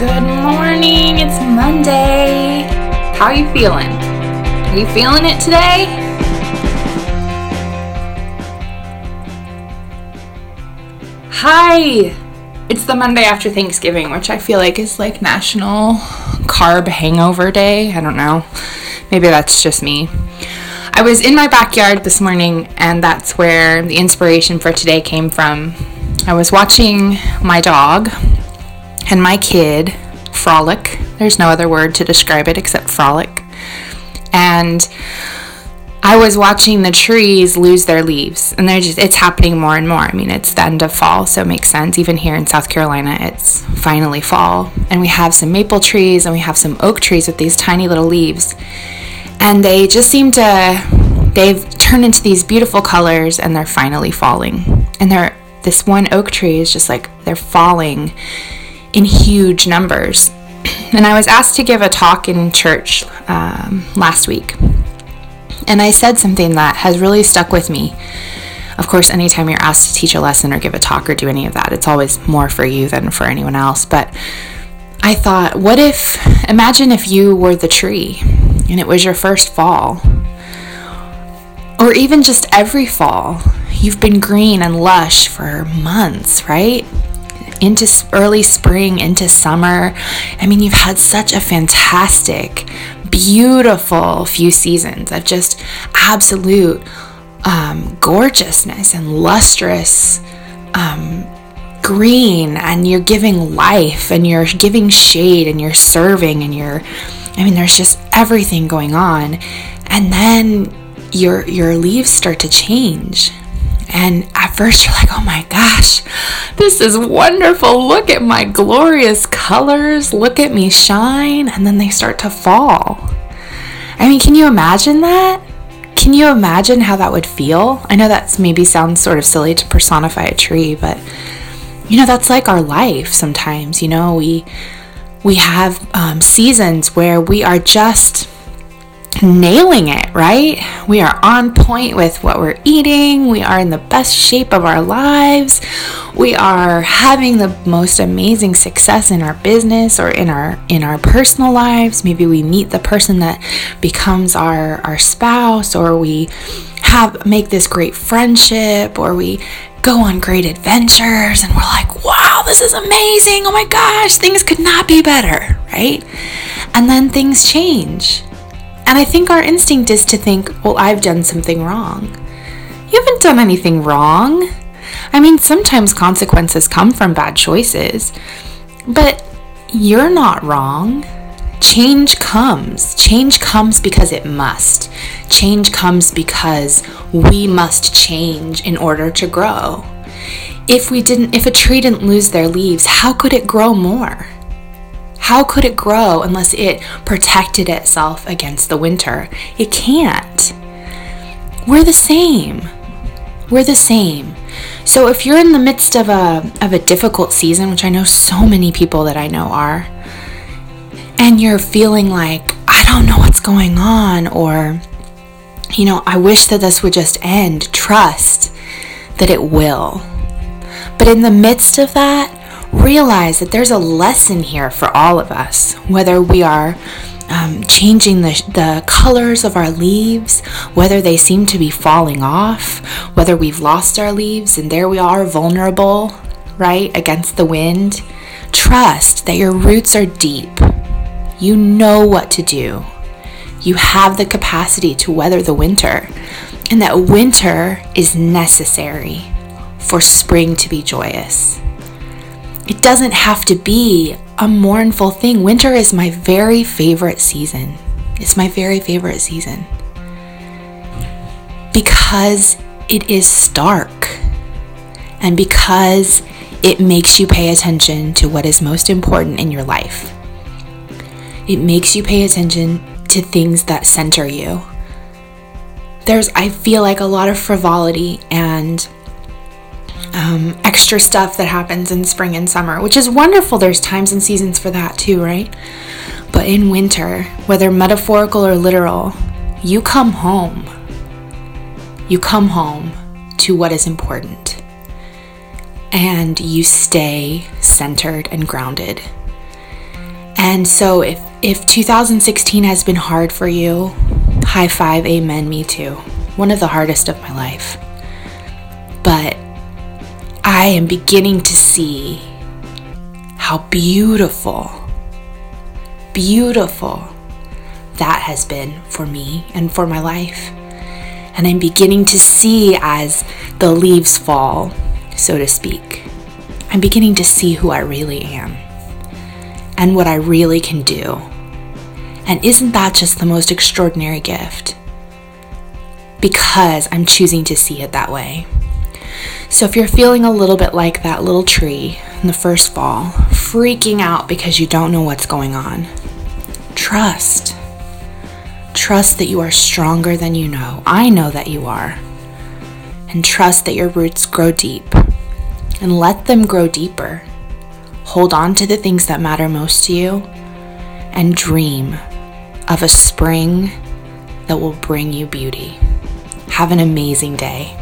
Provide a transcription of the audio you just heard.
Good morning. It's Monday. How are you feeling? Are you feeling it today? Hi. It's the Monday after Thanksgiving, which I feel like is like National Carb Hangover Day. I don't know. Maybe that's just me. I was in my backyard this morning, and that's where the inspiration for today came from. I was watching my dog and my kid frolic. There's no other word to describe it except frolic. And I was watching the trees lose their leaves, and they're just, it's happening more and more. I mean, it's the end of fall, so it makes sense. Even here in South Carolina, it's finally fall. And we have some maple trees and we have some oak trees with these tiny little leaves. And they just seem to, they've turned into these beautiful colors and they're finally falling. And they're, this one oak tree is just like, they're falling in huge numbers. And I was asked to give a talk in church um, last week. And I said something that has really stuck with me. Of course, anytime you're asked to teach a lesson or give a talk or do any of that, it's always more for you than for anyone else. But I thought, what if, imagine if you were the tree and it was your first fall? Or even just every fall. You've been green and lush for months, right? Into early spring, into summer. I mean, you've had such a fantastic, beautiful few seasons of just absolute um, gorgeousness and lustrous um, green, and you're giving life, and you're giving shade, and you're serving, and you're, I mean, there's just everything going on. And then your your leaves start to change and at first, you're like, oh my gosh, this is wonderful. Look at my glorious colors. Look at me shine. And then they start to fall. I mean, can you imagine that? Can you imagine how that would feel? I know that maybe sounds sort of silly to personify a tree, but you know, that's like our life sometimes. You know, we we have um, seasons where we are just nailing it, right? We are on point with what we're eating. We are in the best shape of our lives. We are having the most amazing success in our business or in our in our personal lives. Maybe we meet the person that becomes our our spouse or we have make this great friendship or we go on great adventures and we're like, "Wow, this is amazing. Oh my gosh, things could not be better." Right? And then things change and I think our instinct is to think, well, I've done something wrong. You haven't done anything wrong. I mean, sometimes consequences come from bad choices, but you're not wrong. Change comes. Change comes because it must. Change comes because we must change in order to grow. If we didn't if a tree didn't lose their leaves, how could it grow more? How could it grow unless it protected itself against the winter? It can't. We're the same. We're the same. So if you're in the midst of a of a difficult season, which I know so many people that I know are, and you're feeling like I don't know what's going on or you know, I wish that this would just end. Trust that it will. But in the midst of that, realize that there's a lesson here for all of us, whether we are um, changing the, the colors of our leaves, whether they seem to be falling off, whether we've lost our leaves and there we are vulnerable, right, against the wind. Trust that your roots are deep. You know what to do. You have the capacity to weather the winter, and that winter is necessary for spring to be joyous. It doesn't have to be a mournful thing. Winter is my very favorite season. It's my very favorite season. Because it is stark. And because it makes you pay attention to what is most important in your life. It makes you pay attention to things that center you. There's, I feel like, a lot of frivolity and um, extra stuff that happens in spring and summer, which is wonderful. There's times and seasons for that too, right? But in winter, whether metaphorical or literal, you come home. You come home to what is important. And you stay centered and grounded. And so if if 2016 has been hard for you, high five, amen, me too. One of the hardest of my life. I am beginning to see how beautiful, beautiful that has been for me and for my life. And I'm beginning to see as the leaves fall, so to speak. I'm beginning to see who I really am and what I really can do. And isn't that just the most extraordinary gift? Because I'm choosing to see it that way. So if you're feeling a little bit like that little tree in the first fall, freaking out because you don't know what's going on, trust. Trust that you are stronger than you know. I know that you are. And trust that your roots grow deep. And let them grow deeper. Hold on to the things that matter most to you and dream of a spring that will bring you beauty. Have an amazing day.